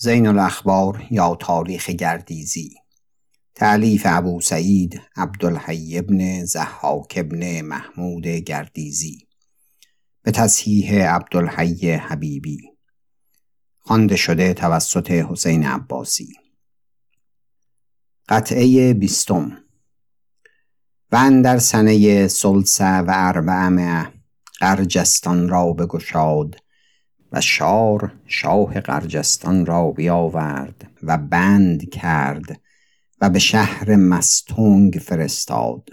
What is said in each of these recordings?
زین الاخبار یا تاریخ گردیزی. تعلیف ابو سعید عبدالحی ابن زحاک ابن محمود گردیزی. به تصحیح عبدالحی حبیبی. خوانده شده توسط حسین عباسی. قطعه بیستم. و در سنه سلسه و اربعمه قرجستان را بگشاد و شار شاه قرجستان را بیاورد و بند کرد و به شهر مستونگ فرستاد.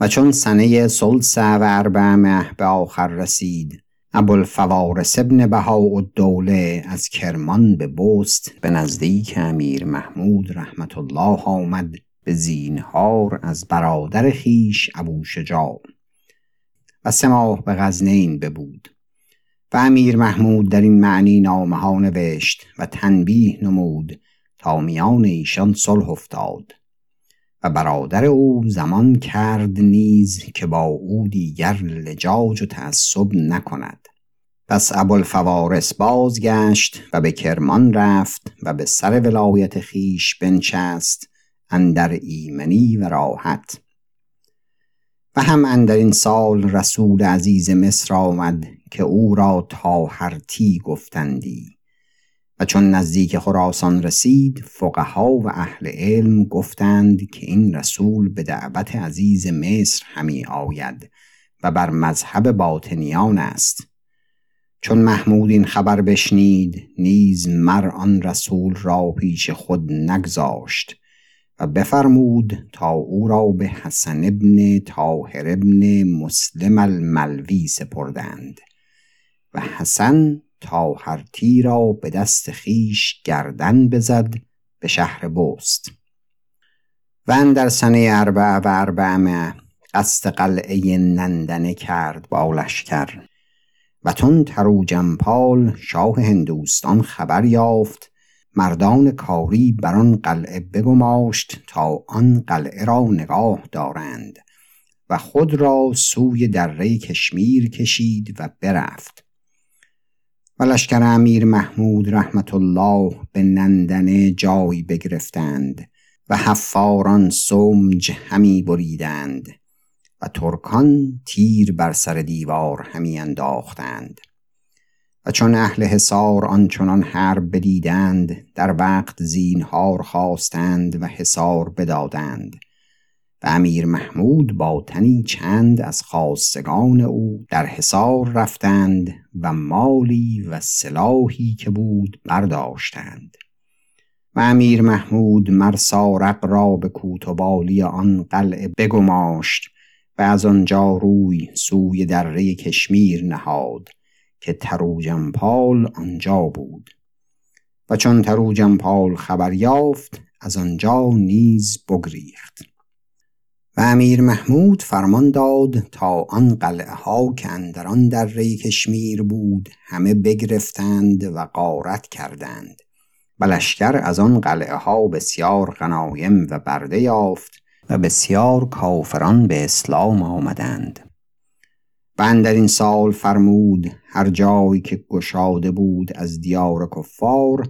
و چون سنه سلسه و اربعمه به آخر رسید ابوالفوارس ابن دوله از کرمان به بست به نزدیک امیر محمود رحمت الله آمد به زینهار از برادر خیش ابو شجاع و سه ماه به غزنین ببود. و امیر محمود در این معنی نامه ها نوشت و تنبیه نمود تا میان ایشان صلح افتاد. و برادر او زمان کرد نیز که با او دیگر لجاج و تعصب نکند. پس ابوالفوارس بازگشت و به کرمان رفت و به سر ولایت خیش بنشست اندر ایمنی و راحت. و هم اندر این سال رسول عزیز مصر آمد که او را تاهرتی گفتندی. و چون نزدیک خراسان رسید فقها و اهل علم گفتند که این رسول به دعوت عزیز مصر همی آید و بر مذهب باطنیان است. چون محمود این خبر بشنید نیز مر آن رسول را پیش خود نگذاشت و بفرمود تا او را به حسن ابن طاهر ابن مسلم الملوی سپردند. و حسن تاهرتی را به دست خیش گردن بزد به شهر بست. و در سنه اربع و اربعمه قصد قلعه نندنه کرد با لشکر. و تون تروجمپال شاه هندوستان خبر یافت. مردان کاری بر آن قلعه بگماشت تا آن قلعه را نگاه دارند. و خود را سوی دره کشمیر کشید و برفت. و لشکر امیر محمود رحمت الله به نندنه جای بگرفتند و حفاران سمج همی بریدند و ترکان تیر بر سر دیوار همی انداختند و چون اهل حصار آنچنان حرب بدیدند در وقت زینهار خواستند و حصار بدادند و امیر محمود با تنی چند از خاصگان او در حصار رفتند و مالی و سلاحی که بود برداشتند. و امیر محمود مرسارق را به کوتوبالی آن قلعه بگماشت و از آنجا روی سوی دره کشمیر نهاد که تروجمپال آنجا بود. و چون تروجمپال خبر یافت از آنجا نیز بگریخت. و امیر محمود فرمان داد تا آن قلعه ها که اندران دره کشمیر بود همه بگرفتند و غارت کردند. و لشکر از آن قلعه ها بسیار غنایم و برده یافت و بسیار کافران به اسلام آمدند. و در این سال فرمود هر جایی که گشاده بود از دیار کفار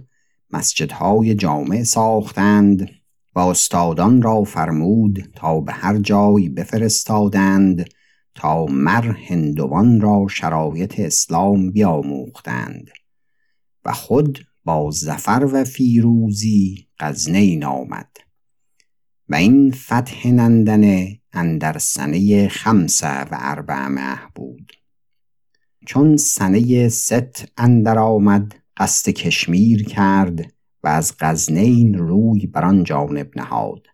مسجدهای جامع ساختند و استادان را فرمود تا به هر جایی بفرستادند تا مر هندوان را شرایط اسلام بیاموختند و خود با زفر و فیروزی غزنین آمد و این فتح نندنه اندر سنه خمسه و اربعمه بود چون سنه ست اندر آمد قصد کشمیر کرد و از غزنین روی بر آن جانب نهاد.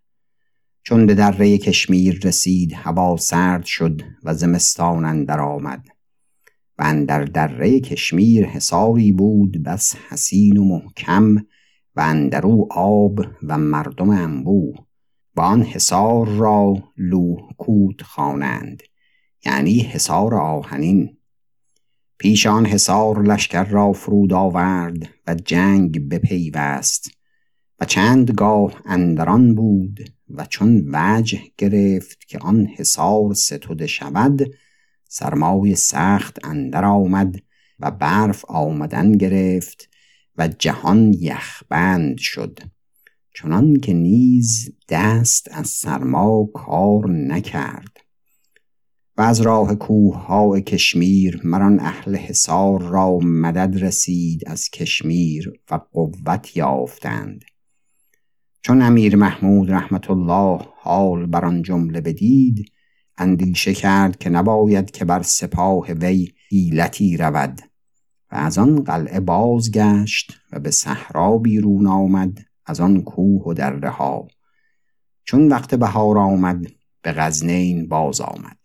چون به دره کشمیر رسید هوا سرد شد و زمستان اندر آمد. و اندر دره کشمیر حصاری بود بس حسین و محکم و اندرو آب و مردم انبوه و آن حصار را لوح کود خوانند یعنی حصار آهنین. پیش آن حصار لشکر را فرود آورد و جنگ بپیوست و چند گاه اندران بود و چون وجه گرفت که آن حصار ستوده شود سرمای سخت اندر آمد و برف آمدن گرفت و جهان یخبند شد. چنان که نیز دست از سرما کار نکرد. از راه کوه ها کشمیر مران اهل حصار را مدد رسید از کشمیر و قوت یافتند. چون امیر محمود رحمت الله حال بر آن جمله بدید اندیشه کرد که نباید که بر سپاه وی حیلتی رود. و از آن قلعه بازگشت و به صحرا بیرون آمد از آن کوه و دره ها. چون وقت بهار آمد به غزنین باز آمد.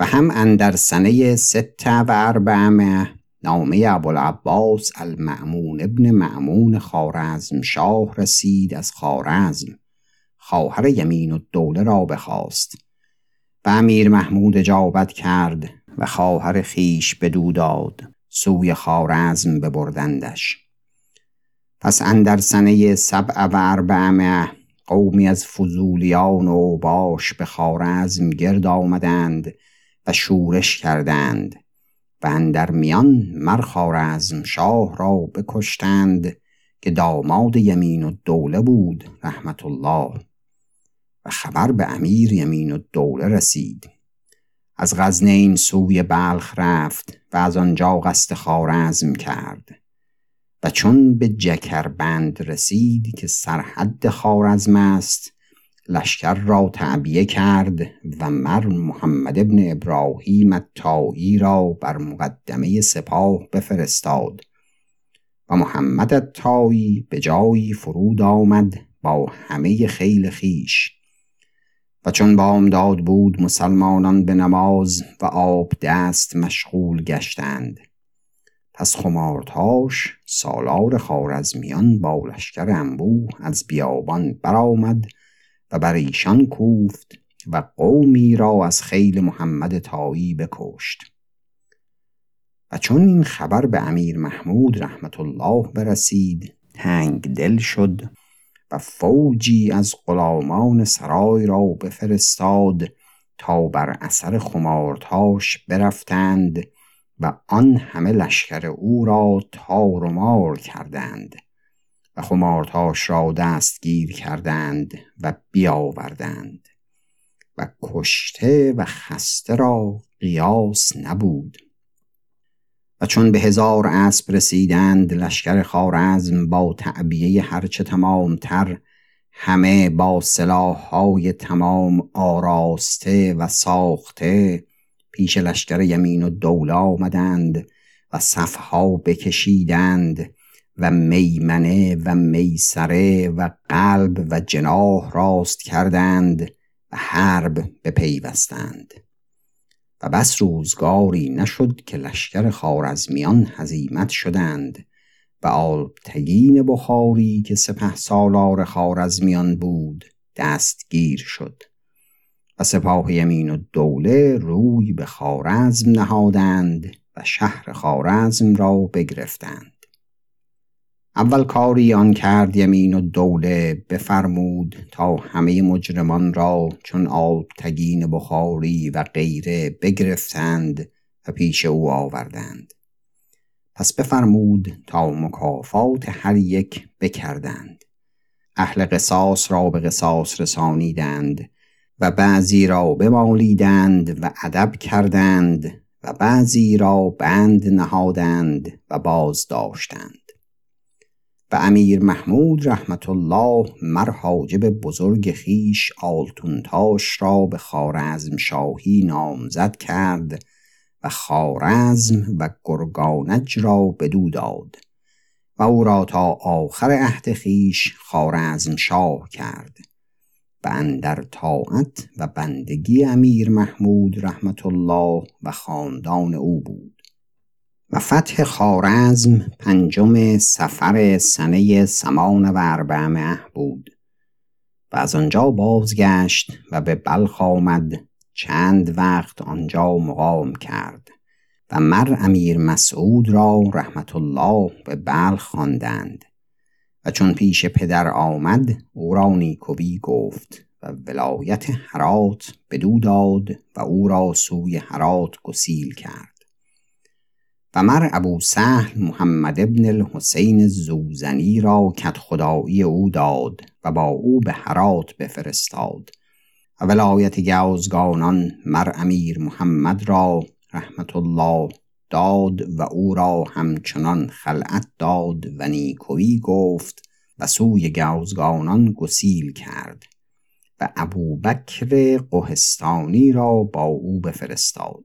و هم اندر سنه سته و اربعمه نامه ابوالعباس المعمون ابن معمون خارزم شاه رسید از خارزم خواهر یمین و دوله را بخواست. و امیر محمود اجابت کرد و خواهر خیش بدو داد. سوی خارزم ببردندش. پس اندر سنه سبع و اربعمه قومی از فضولیان و باش به خارزم گرد آمدند. شورش کردند و اندر میان مر خارزم شاه را بکشتند که داماد یمین و دوله بود رحمت الله. و خبر به امیر یمین و دوله رسید. از غزنین سوی بلخ رفت و از آنجا قصد خارزم کرد. و چون به جکربند رسید که سرحد خارزم است لشکر را تعبیه کرد و مر محمد ابن ابراهیم التایی را بر مقدمه سپاه بفرستاد و محمد التایی به جایی فرود آمد با همه خیل خیش و چون بامداد بود مسلمانان به نماز و آب دست مشغول گشتند. پس خمارتاش سالار خارزمیان با لشکر انبوه از بیابان برآمد و بر ایشان کوفت و قومی را از خیل محمد تایی بکشت. و چون این خبر به امیر محمود رحمت الله برسید تنگ دل شد و فوجی از غلامان سرای را بفرستاد تا بر اثر خمارتاش برفتند و آن همه لشکر او را تار و مار کردند. خمارتاش را دستگیر کردند و بیاوردند و کشته و خسته را قیاس نبود. و چون به هزار اسب رسیدند لشکر خارزم با تعبیه هرچه تمامتر همه با های تمام آراسته و ساخته پیش لشکر یمین و دوله آمدند و صفها بکشیدند و میمنه و میسره و قلب و جناح راست کردند و حرب بپیوستند. و بس روزگاری نشد که لشکر خارزمیان هزیمت شدند و آلبتگین بخاری که سپه سالار خارزمیان بود دستگیر شد. و سپاه یمین و دوله روی به خارزم نهادند و شهر خارزم را بگرفتند. اول کاری آن کرد یمین و دوله بفرمود تا همه مجرمان را چون آبتگین بخاری و غیره بگرفتند و پیش او آوردند. پس بفرمود تا مکافات هر یک بکردند. اهل قصاص را به قصاص رسانیدند و بعضی را بمالیدند و ادب کردند و بعضی را بند نهادند و باز داشتند. و امیر محمود رحمت الله مر حاجب بزرگ خیش آلتونتاش را به خارزم شاهی نامزد کرد و خارزم و گرگانج را بدو داد و او را تا آخر عهد خیش خارزم شاه کرد. و اندر طاعت و بندگی امیر محمود رحمت الله و خاندان او بود. و فتح خارزم پنجم سفر سنه سمان و اربعمه بود و از آنجا بازگشت و به بلخ آمد. چند وقت آنجا مقام کرد و مر امیر مسعود را رحمت الله به بلخ خواندند و چون پیش پدر آمد او را نیکوی گفت و ولایت حرات بدو داد و او را سوی حرات گسیل کرد. و مر ابو سهل محمد ابن الحسین زوزنی را کت خدایی او داد و با او به هرات بفرستاد و ولایت گوزگانان مر امیر محمد را رحمت الله داد و او را همچنان خلعت داد و نیکوی گفت و سوی گوزگانان گسیل کرد و ابوبکر قهستانی را با او بفرستاد.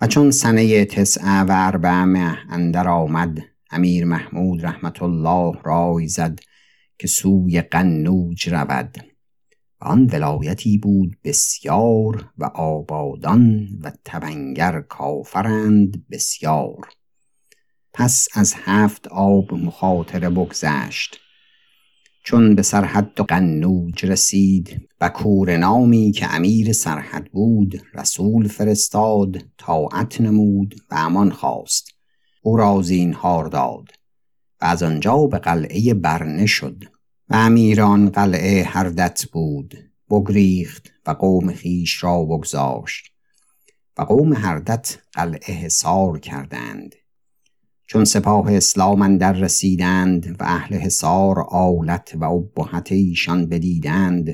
و چون سنه تسعه و اربعمه اندر آمد امیر محمود رحمت الله رای زد که سوی قنوج رود. و آن ولایتی بود بسیار و آبادان و تبنگر کافرند بسیار. پس از هفت آب مخاطره بگذشت. چون به سرحد قنوج رسید و کور نامی که امیر سرحد بود رسول فرستاد طاعت نمود و امان خواست. او را زینهار داد و از آنجا به قلعه برنه شد و امیران قلعه هردت بود بگریخت و قوم خیش را بگذاشت و قوم هردت قلعه حصار کردند. چون سپاه اسلام در رسیدند و اهل حصار آلت و ابهت ایشان بدیدند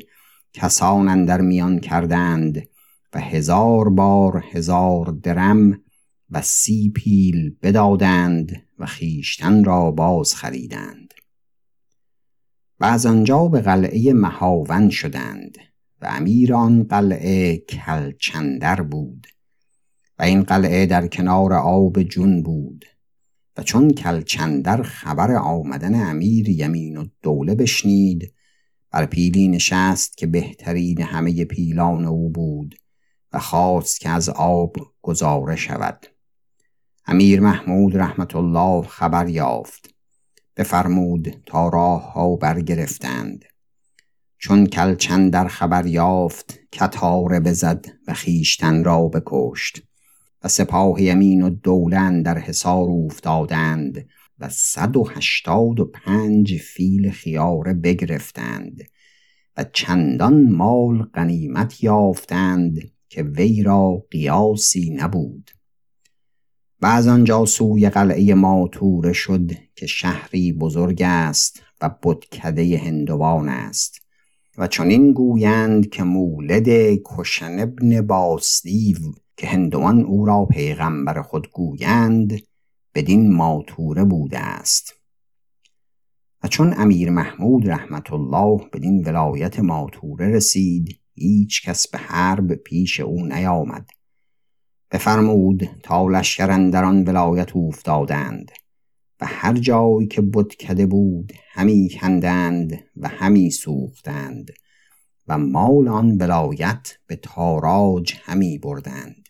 کسان در میان کردند و هزار بار هزار درم و سی پیل بدادند و خیشتن را باز خریدند. و از آنجا به قلعه مهاون شدند و امیران قلعه کلچندر بود و این قلعه در کنار آب جون بود. و چون کلچندر خبر آمدن امیر یمین و دوله بشنید بر پیلی نشست که بهترین همه پیلان او بود و خواست که از آب گذاره شود. امیر محمود رحمت الله خبر یافت. بفرمود تا راه ها برگرفتند. چون کلچندر خبر یافت کتاره بزد و خیشتن را بکشت. و سپاه یمین و دولن در حصار افتادند و صد و هشتاد و پنج فیل خیاره بگرفتند و چندان مال غنیمت یافتند که وی را قیاسی نبود. و از آنجا سوی قلعه ما توره شد که شهری بزرگ است و بتکده هندوان است و چنین گویند که مولد کشن ابن باسدیو که هندوان او را پیغمبر خود گویند بدین ماتوره بوده است. و چون امیر محمود رحمت الله بدین ولایت ماتوره رسید هیچ کس به حرب پیش او نیامد. بفرمود تا لشکر در آن ولایت افتادند و هر جایی که کده بود همی کندند و همی سوختند. و مال آن ولایت به تاراج همی بردند.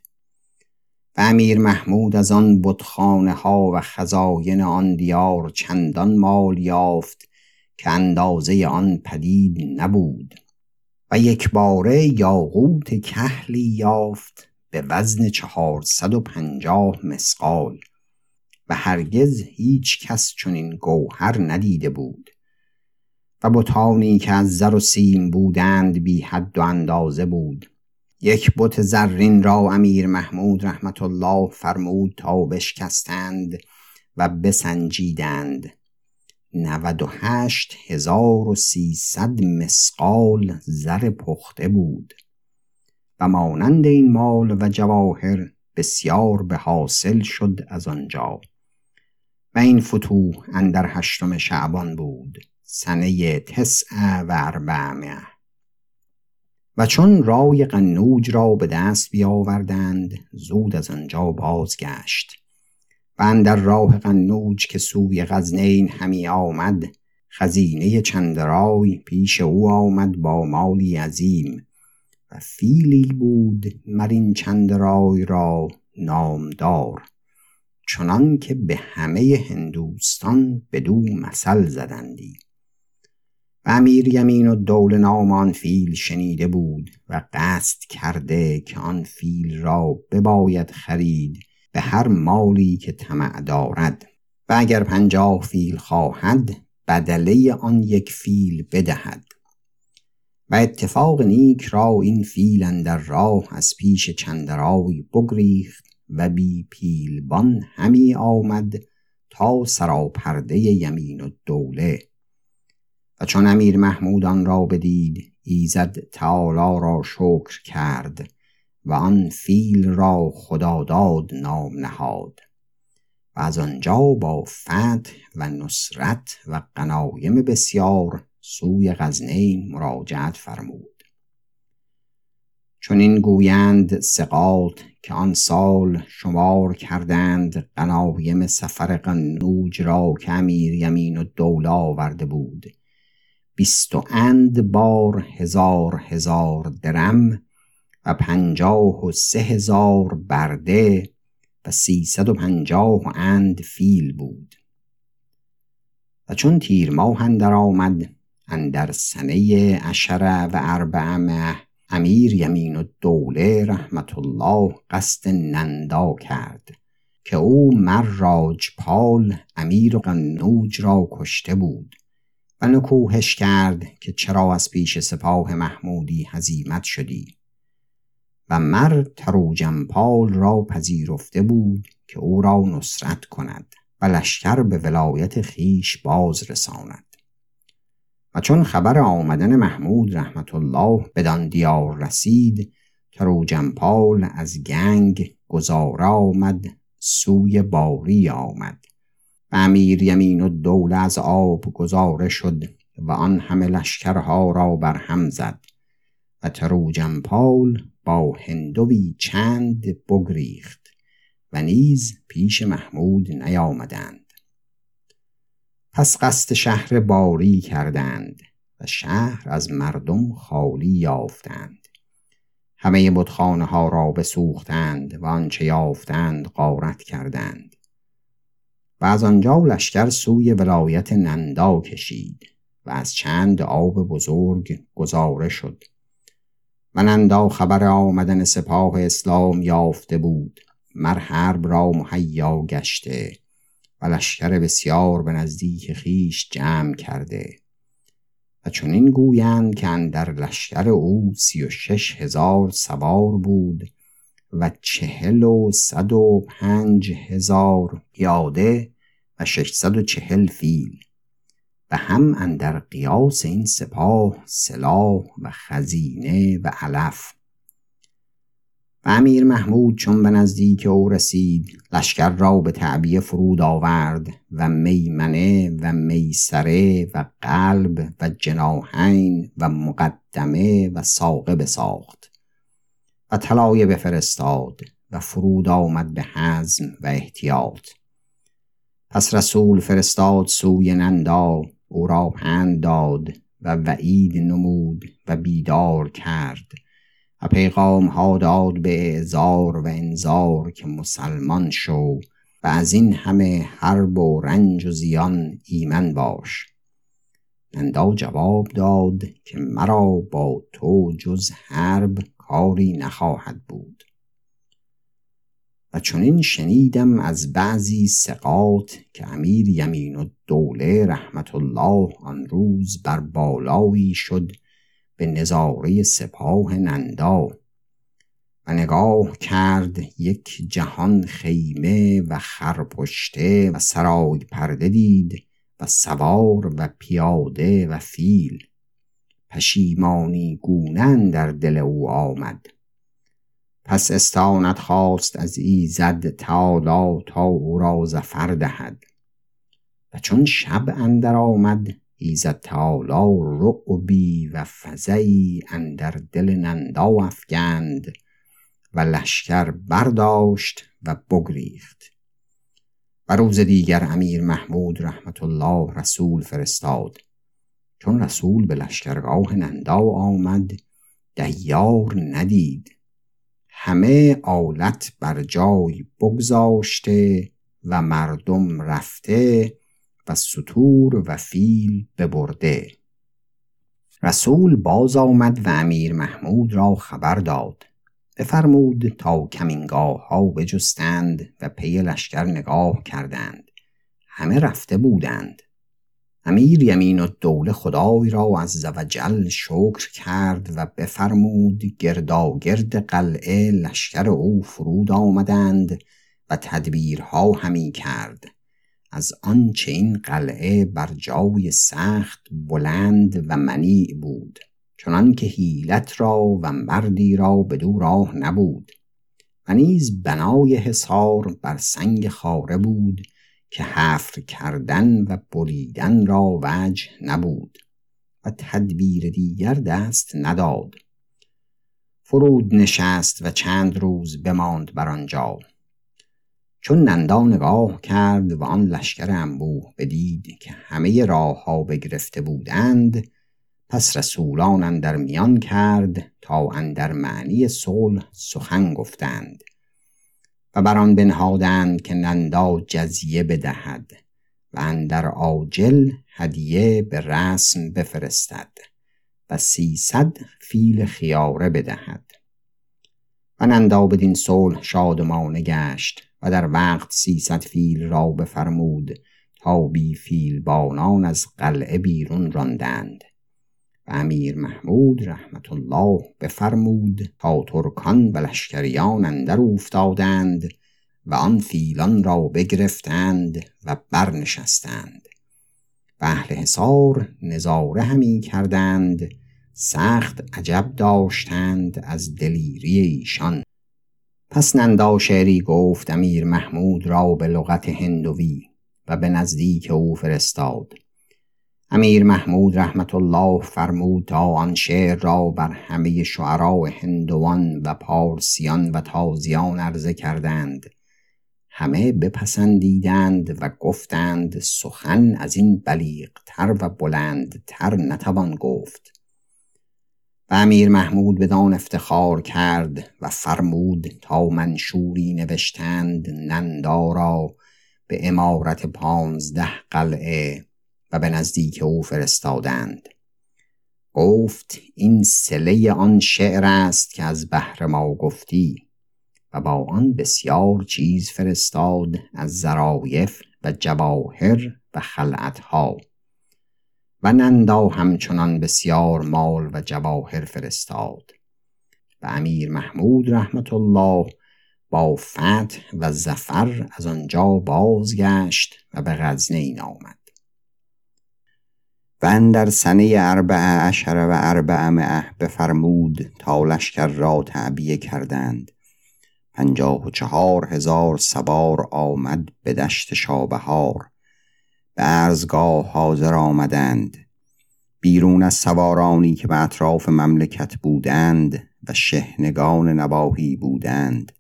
و امیر محمود از آن بتخانه ها و خزاین آن دیار چندان مال یافت که اندازه آن پدید نبود. و یک باره یاقوت کهلی یافت به وزن چهارصد و پنجاه مسقال و هرگز هیچ کس چنین گوهر ندیده بود. و بتانی که از زر و سیم بودند بی حد و اندازه بود. یک بت زرین را امیر محمود رحمت الله فرمود تا بشکستند و بسنجیدند. نود و هشت هزار و سیصد مسقال زر پخته بود و مانند این مال و جواهر بسیار به حاصل شد از آنجا و این فتوح اندر هشتم شعبان بود سنه تسع و اربعمه و چون رای قنوج را به دست بیاوردند زود از آنجا بازگشت. و اندر راه قنوج که سوی غزنین همی آمد خزینه چندرای پیش او آمد با مالی عظیم. و فیلی بود مرین چندرای را نامدار. چنان که به همه هندوستان بدو مثل زدندی. و امیر یمین و دول نام آن فیل شنیده بود و قصد کرده که آن فیل را بباید خرید به هر مالی که طمع دارد. و اگر پنجاه فیل خواهد بدله آن یک فیل بدهد. و اتفاق نیک را این فیل در راه از پیش چندرای بگریخت و بی پیلبان همی آمد تا سراپرده یمین و دوله. و چون امیر محمود آن را بدید ایزد تعالی را شکر کرد و آن فیل را خداداد نام نهاد و از آنجا با فتح و نصرت و قنایم بسیار سوی غزنین مراجعت فرمود. چون این گویند سقاط که آن سال شمار کردند قنایم سفر قنوج را که امیر یمین و دوله آورده بود. بیست و اند بار هزار هزار درم و پنجاه و سه هزار برده و سیصد و پنجاه اند فیل بود. و چون تیر ماه اندر آمد اندر سنه عشره و اربعمه امیر یمین و دوله رحمت الله قصد نندا کرد که او مر پال امیر و قنوج را کشته بود. و نکوهش کرد که چرا از پیش سپاه محمودی هزیمت شدی. و مر تروجمپال را پذیرفته بود که او را نصرت کند و لشکر به ولایت خیش باز رساند. و چون خبر آمدن محمود رحمت الله بدان دیار رسید تروجمپال از گنگ گذاره آمد سوی باری آمد. و امیر یمین و دوله از آب گذاره شد و آن همه لشکرها را بر هم زد و تروجمپال با هندوی چند بگریخت و نیز پیش محمود نیامدند. پس قصد شهر باری کردند و شهر از مردم خالی یافتند. همه بتخانه ها را بسوختند و آنچه یافتند غارت کردند. و از آنجا لشکر سوی ولایت نندا کشید و از چند آب بزرگ گذاره شد. و نندا خبر آمدن سپاه اسلام یافته بود. مر حرب را مهیا گشته و لشکر بسیار به نزدیک خیش جمع کرده. و چنین گویند که اندر لشکر او سی و شش هزار سوار بود و چهل و صد و پنج هزار پیاده و ششصد و چهل فیل. و هم اندر قیاس این سپاه سلاح و خزینه و علف. و امیر محمود چون به نزدیک او رسید لشکر را به تعبیه فرود آورد و میمنه و میسره و قلب و جناحین و مقدمه و ساقه بساخت. و طلایه بفرستاد و فرود آمد به حزم و احتیاط. پس رسول فرستاد سوی نندا او را پند داد و وعید نمود و بیدار کرد و پیغام ها داد به اعزار و انذار که مسلمان شو و از این همه حرب و رنج و زیان ایمن باش. نندا جواب داد که مرا با تو جز حرب کاری نخواهد بود. و چنین شنیدم از بعضی سقاط که امیر یمین و دوله رحمت الله آن روز بر بالایی شد به نظاره سپاه نندا و نگاه کرد یک جهان خیمه و خرپشته و سرای پرده دید و سوار و پیاده و فیل پشیمانی گونن در دل او آمد. پس استانت خواست از ایزد تعالی تا او را زفر دهد. و چون شب اندر آمد ایزد تعالی رعبی و فزعی اندر دل نندا افگند و لشکر برداشت و بگریخت. و روز دیگر امیر محمود رحمت الله رسول فرستاد. چون رسول به لشکرگاه نندا آمد دیار ندید. همه آلت بر جای بگذاشته و مردم رفته و سطور و فیل ببرده. رسول باز آمد و امیر محمود را خبر داد. بفرمود تا کمینگاه ها بجستند و پی لشکر نگاه کردند. همه رفته بودند. امیر یمین و دوله خدای را از زوجل شکر کرد و بفرمود گرداگرد قلعه لشکر او فرود آمدند و تدبیرها همی کرد. از آنچه این قلعه بر جای سخت بلند و منیع بود چنان که حیلت را و مردی را به دو راه نبود و نیز بنای حصار بر سنگ خاره بود که حفر کردن و بریدن را وجه نبود و تدبیر دیگر دست نداد. فرود نشست و چند روز بماند بر آنجا. چون نندا نگاه کرد و آن لشکر انبوه بدید که همه راه ها بگرفته بودند پس رسولان اندر میان کرد تا اندر معنی صلح سخن گفتند. و بر آن بنهادند که نندا جزیه بدهد و اندر عاجل هدیه به رسم بفرستد و سیصد فیل خیاره بدهد. و نندا بدین صلح شادمانه گشت و در وقت سیصد فیل را بفرمود تا بی فیل بانان از قلعه بیرون راندند. و امیر محمود رحمت الله بفرمود تا ترکان و لشکریان اندر افتادند و آن فیلان را بگرفتند و برنشستند. و اهل حصار نظاره همی کردند سخت عجب داشتند از دلیری ایشان. پس نندا گفت امیر محمود را به لغت هندوی و به نزدیک او فرستاد. امیر محمود رحمت الله فرمود تا آن شعر را بر همه شعرا هندوان و پارسیان و تازیان عرضه کردند. همه بپسندیدند و گفتند سخن از این بلیغتر و بلندتر نتوان گفت. و امیر محمود بدان افتخار کرد و فرمود تا منشوری نوشتند نندارا به امارت پانزده قلعه. به نزدیک او فرستادند. گفت این سله آن شعر است که از بهر ما گفتی و با آن بسیار چیز فرستاد از ظرایف و جواهر و خلعتها. و نندا همچنان بسیار مال و جواهر فرستاد. و امیر محمود رحمت الله با فتح و زفر از آنجا بازگشت و به غزنین آمد. و در سنه اربع عشر و اربع بفرمود تا لشکر را تعبیه کردند. پنجاه و چهار هزار سوار آمد به دشت شابهار. به ارزگاه حاضر آمدند. بیرون از سوارانی که به اطراف مملکت بودند و شهنگان نواهی بودند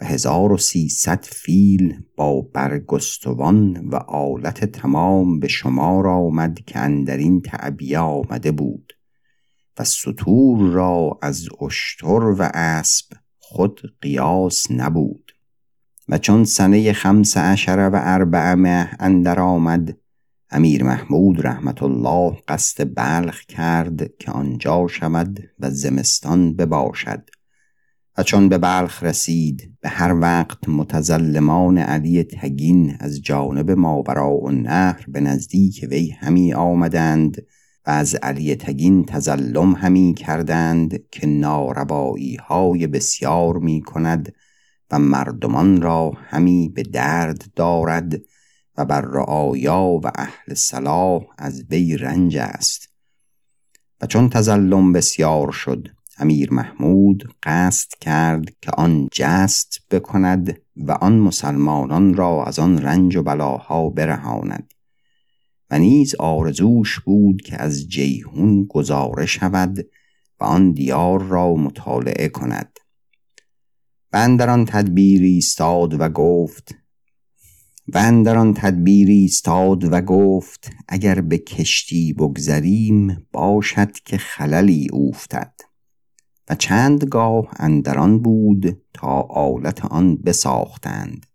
و هزار و سیصد فیل با برگستوان و آلت تمام به شمار آمد که اندرین تعبیه آمده بود و سطور را از اشتر و اسب خود قیاس نبود و چون سنه خمس عشره و اربعمه اندر آمد امیر محمود رحمت الله قصد بلخ کرد که آنجا شود و زمستان بباشد. چون به بلخ رسید به هر وقت متظلمان علی تگین از جانب ماورا و نهر به نزدیک وی همی آمدند و از علی تگین تزلم همی کردند که ناربایی های بسیار می کند و مردمان را همی به درد دارد و بر رعایا و اهل صلاح از وی رنج است. و چون تزلم بسیار شد امیر محمود قصد کرد که آن جست بکند و آن مسلمانان را از آن رنج و بلاها برهاند. و نیز آرزوش بود که از جیهون گذاره شود و آن دیار را مطالعه کند. و اندران تدبیری استاد و گفت و اندران تدبیری استاد و گفت اگر به کشتی بگذریم باشد که خللی اوفتد. و چند گاه اندران بود تا آلت آن بساختند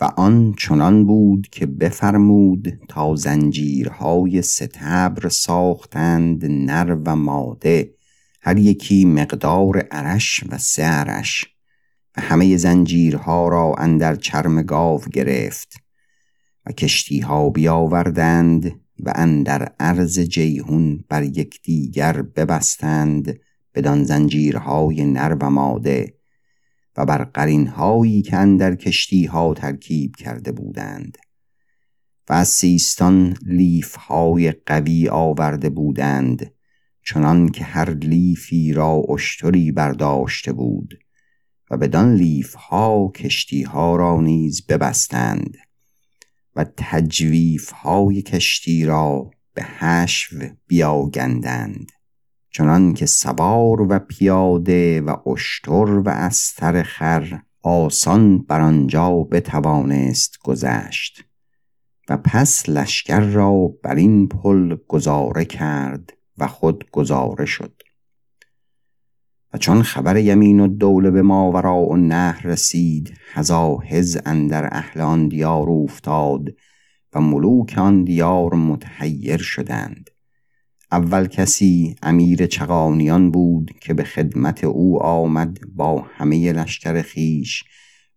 و آن چنان بود که بفرمود تا زنجیرهای ستبر ساختند نر و ماده هر یکی مقدار عرش و سه عرش و همه زنجیرها را اندر چرم گاو گرفت و کشتیها بیاوردند و اندر عرض جیهون بر یکدیگر ببستند بدان زنجیرهای نر و ماده و بر قرینهایی که اندر کشتیها ترکیب کرده بودند و از سیستان لیفهای قوی آورده بودند چنان که هر لیفی را اشتری برداشته بود و بدان لیفها کشتیها را نیز ببستند و تجویف های کشتی را به حشو بیاگندند. چنان که سوار و پیاده و اشتر و استر خر آسان بر آنجا بتوانست گذشت و پس لشکر را بر این پل گذاره کرد و خود گذاره شد. و چون خبر یمین و دوله به ماورا و نهر رسید هزاهز اندر اهل آن دیار افتاد و ملوک آن دیار متحیر شدند. اول کسی امیر چغانیان بود که به خدمت او آمد با همه لشکر خیش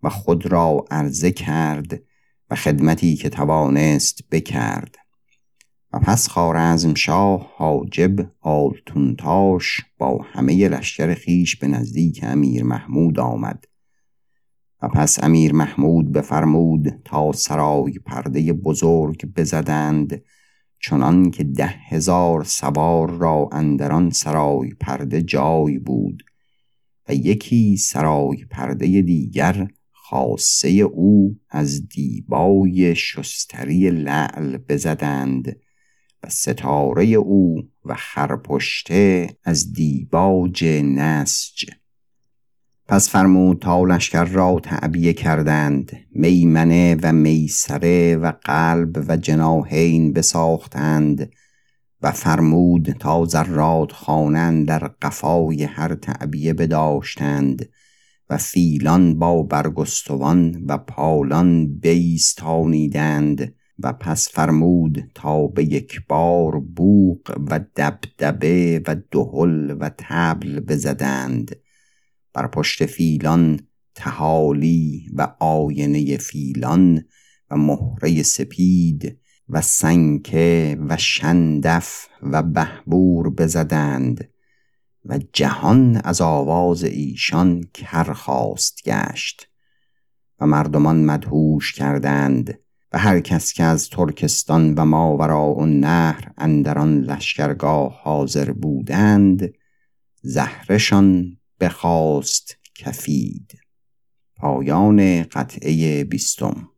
و خود را عرضه کرد و خدمتی که توانست بکرد. و پس شاه حاجب آلتونتاش با همه لشکر خیش به نزدیک امیر محمود آمد. و پس امیر محمود بفرمود تا سرای پرده بزرگ بزدند چنان که ده هزار سوار را اندران سرای پرده جای بود و یکی سرای پرده دیگر خاصه او از دیبای شستری لعل بزدند و ستاره او و خرپشته از دیباج نسج پس فرمود تا لشکر را تعبیه کردند میمنه و میسره و قلب و جناهین بساختند و فرمود تا زراد خانن در قفای هر تعبیه بداشتند و فیلان با برگستوان و پالان بیستانیدند و پس فرمود تا به یک بار بوق و دبدبه و دهل و تبل بزدند. بر پشت فیلان تهالی و آینه فیلان و مهره سپید و سنکه و شندف و بهبور بزدند و جهان از آواز ایشان کر خواست گشت و مردمان مدهوش کردند و هر کس که از ترکستان و ماورا و نهر اندران لشکرگاه حاضر بودند زهرشان بخواست کفید. پایان قطعه بیستم.